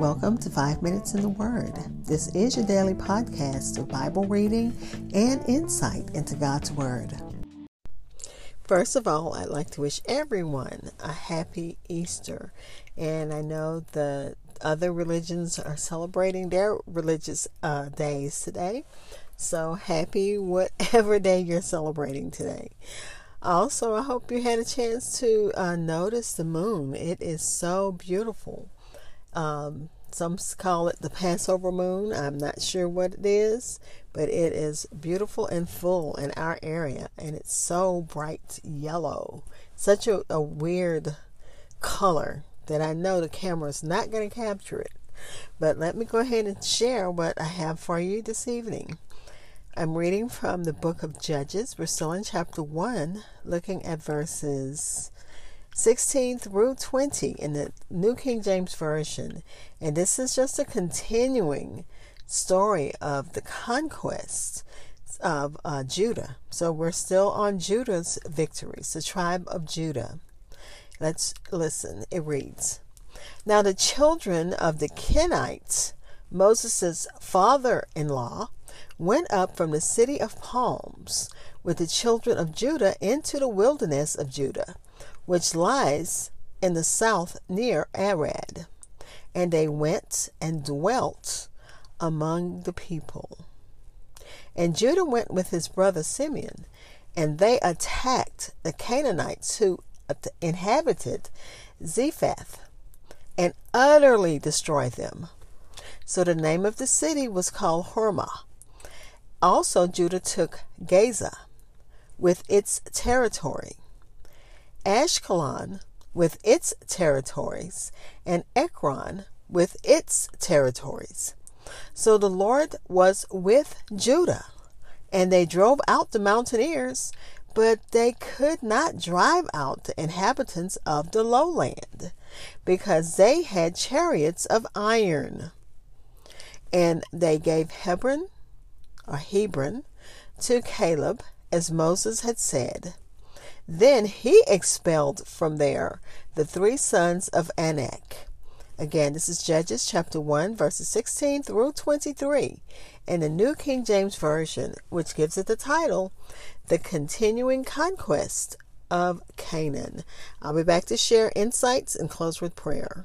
Welcome to Five Minutes in the Word. This is your daily podcast of Bible reading and insight into God's Word. First of all, I'd like to wish everyone a happy Easter. And I know the other religions are celebrating their religious uh, days today. So happy whatever day you're celebrating today. Also, I hope you had a chance to uh, notice the moon. It is so beautiful. Um, some call it the Passover moon. I'm not sure what it is, but it is beautiful and full in our area, and it's so bright yellow. Such a, a weird color that I know the camera is not going to capture it. But let me go ahead and share what I have for you this evening. I'm reading from the book of Judges. We're still in chapter 1, looking at verses 16 through 20 in the New King James Version. And this is just a continuing story of the conquest of uh, Judah. So we're still on Judah's victories, the tribe of Judah. Let's listen. It reads Now the children of the Kenites, Moses' father in law, went up from the city of palms with the children of Judah into the wilderness of Judah, which lies in the south near Arad. And they went and dwelt among the people. And Judah went with his brother Simeon, and they attacked the Canaanites who inhabited Zephath and utterly destroyed them. So the name of the city was called Hormah. Also, Judah took Gaza with its territory, Ashkelon with its territories, and Ekron with its territories. So the Lord was with Judah, and they drove out the mountaineers, but they could not drive out the inhabitants of the lowland, because they had chariots of iron. And they gave Hebron or Hebron, to Caleb, as Moses had said. Then he expelled from there the three sons of Anak. Again, this is Judges chapter 1, verses 16 through 23 in the New King James Version, which gives it the title, The Continuing Conquest of Canaan. I'll be back to share insights and close with prayer.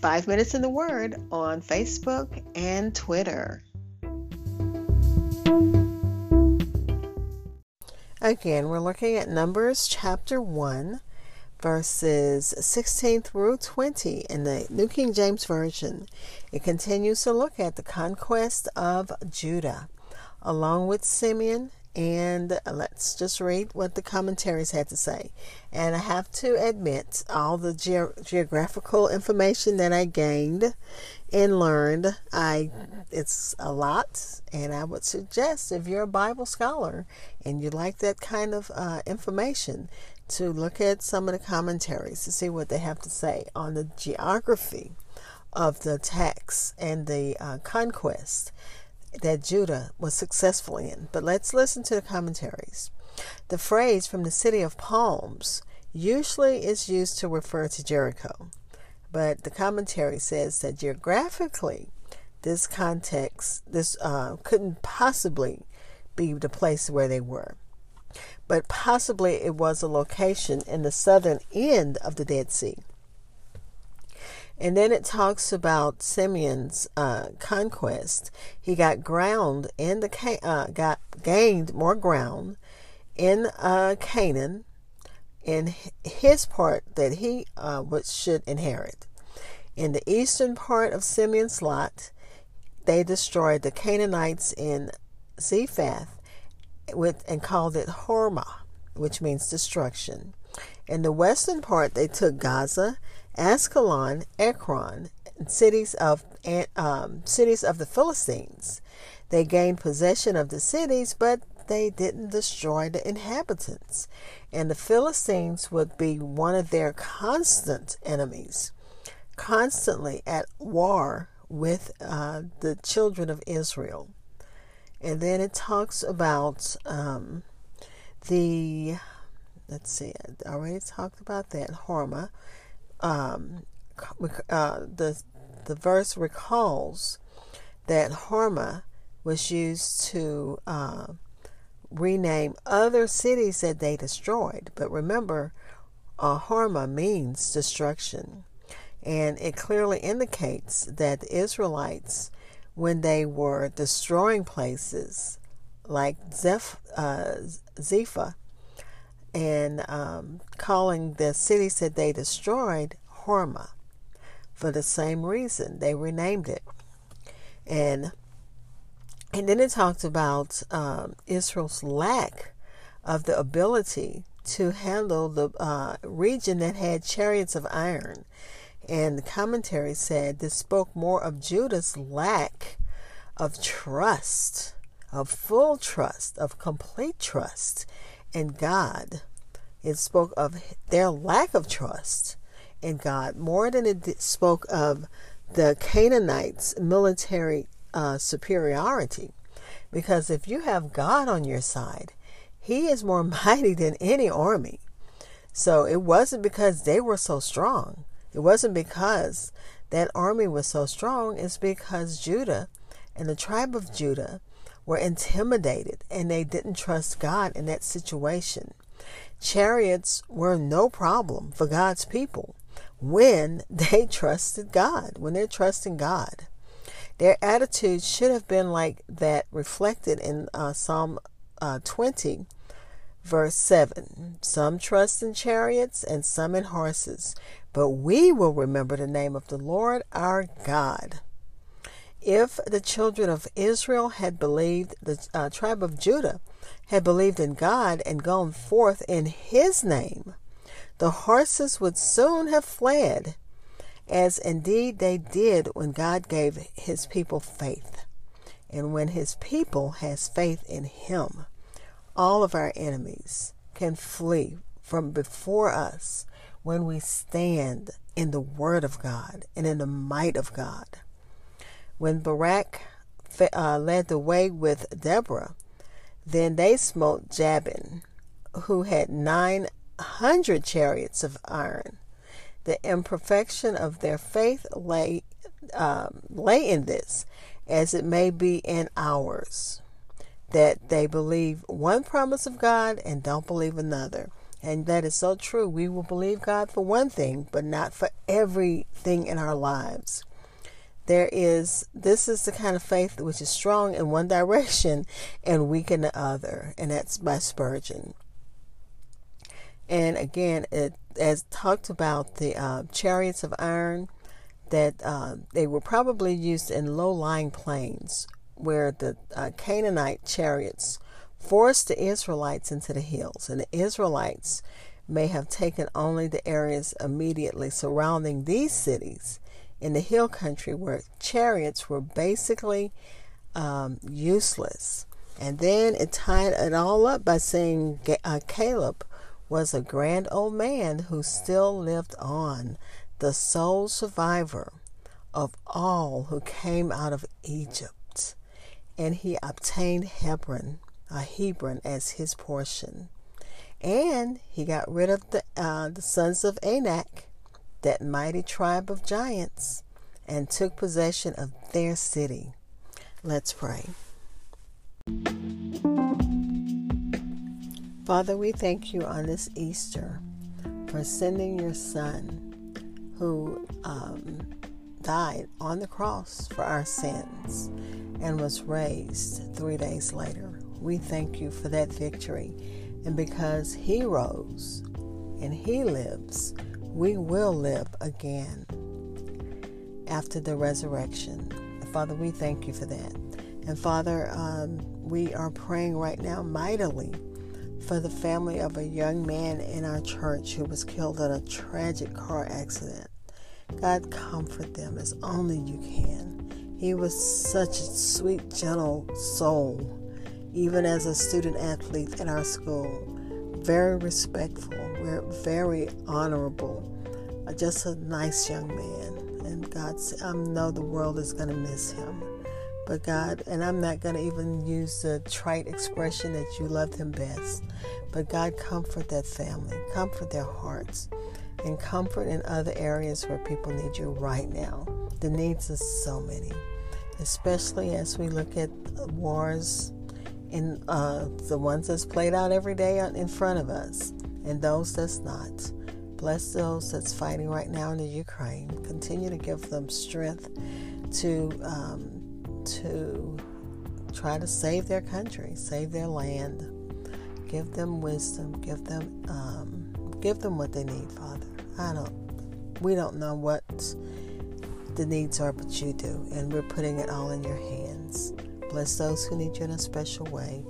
Five Minutes in the Word on Facebook and Twitter. Again, we're looking at Numbers chapter 1, verses 16 through 20 in the New King James Version. It continues to look at the conquest of Judah, along with Simeon and let's just read what the commentaries had to say. And I have to admit, all the ge- geographical information that I gained and learned, I it's a lot. And I would suggest if you're a Bible scholar and you like that kind of uh, information, to look at some of the commentaries to see what they have to say on the geography of the text and the uh, conquest that Judah was successful in. But let's listen to the commentaries. The phrase from the city of palms usually is used to refer to Jericho, but the commentary says that geographically, this context, this uh, couldn't possibly be the place where they were. But possibly it was a location in the southern end of the Dead Sea. And then it talks about Simeon's uh, conquest. He got ground in the uh, got gained more ground in uh, Canaan, in his part that he uh, should inherit. In the eastern part of Simeon's lot, they destroyed the Canaanites in Zephath with and called it Hormah, which means destruction. In the western part, they took Gaza, Ascalon, Ekron, cities of um, cities of the Philistines. They gained possession of the cities, but they didn't destroy the inhabitants. And the Philistines would be one of their constant enemies, constantly at war with uh, the children of Israel. And then it talks about um, the, let's see, I already talked about that, Hormah. Um, uh, the, the verse recalls that Hormah was used to uh, rename other cities that they destroyed. But remember, uh, Hormah means destruction. And it clearly indicates that the Israelites, when they were destroying places like Zeph, uh, Zepha, and um, calling the cities that they destroyed Hormah for the same reason. They renamed it. And and then it talked about um, Israel's lack of the ability to handle the uh, region that had chariots of iron. And the commentary said this spoke more of Judah's lack of trust, of full trust, of complete trust in God. It spoke of their lack of trust in God more than it spoke of the Canaanites' military uh, superiority. Because if you have God on your side, He is more mighty than any army. So it wasn't because they were so strong. It wasn't because that army was so strong. It's because Judah and the tribe of Judah were intimidated and they didn't trust God in that situation. Chariots were no problem for God's people when they trusted God, when they're trusting God. Their attitude should have been like that reflected in uh, Psalm uh, 20, verse 7. Some trust in chariots and some in horses, but we will remember the name of the Lord our God. If the children of Israel had believed, the uh, tribe of Judah had believed in God and gone forth in his name, the horses would soon have fled as indeed they did when God gave his people faith. And when his people has faith in him, all of our enemies can flee from before us when we stand in the word of God and in the might of God. When Barak uh, led the way with Deborah, then they smote Jabin, who had nine hundred chariots of iron the imperfection of their faith lay, um, lay in this, as it may be in ours, that they believe one promise of God and don't believe another. And that is so true. We will believe God for one thing, but not for everything in our lives. There is, this is the kind of faith which is strong in one direction and weak in the other, and that's by Spurgeon. And again, it as talked about the uh, chariots of iron, that uh, they were probably used in low-lying plains where the uh, Canaanite chariots forced the Israelites into the hills, and the Israelites may have taken only the areas immediately surrounding these cities in the hill country where chariots were basically um, useless. And then it tied it all up by saying uh, Caleb was a grand old man who still lived on, the sole survivor of all who came out of Egypt. And he obtained Hebron, a Hebron, as his portion. And he got rid of the, uh, the sons of Anak, that mighty tribe of giants, and took possession of their city. Let's pray. Father, we thank you on this Easter for sending your Son who um, died on the cross for our sins and was raised three days later. We thank you for that victory. And because he rose and he lives, we will live again after the resurrection. Father, we thank you for that. And Father, um, we are praying right now mightily for the family of a young man in our church who was killed in a tragic car accident. God, comfort them as only you can. He was such a sweet, gentle soul, even as a student athlete in our school. Very respectful, very honorable, just a nice young man. And God, I know the world is going to miss him. But God, and I'm not going to even use the trite expression that you loved him best. But God, comfort that family, comfort their hearts, and comfort in other areas where people need you right now. The needs are so many, especially as we look at wars in uh, the ones that's played out every day in front of us, and those that's not. Bless those that's fighting right now in the Ukraine. Continue to give them strength to um, to try to save their country, save their land. Give them wisdom. Give them um, give them what they need, Father. I don't. We don't know what the needs are, but you do, and we're putting it all in your hands. Bless those who need you in a special way.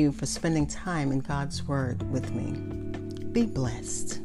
You for spending time in God's Word with me. Be blessed.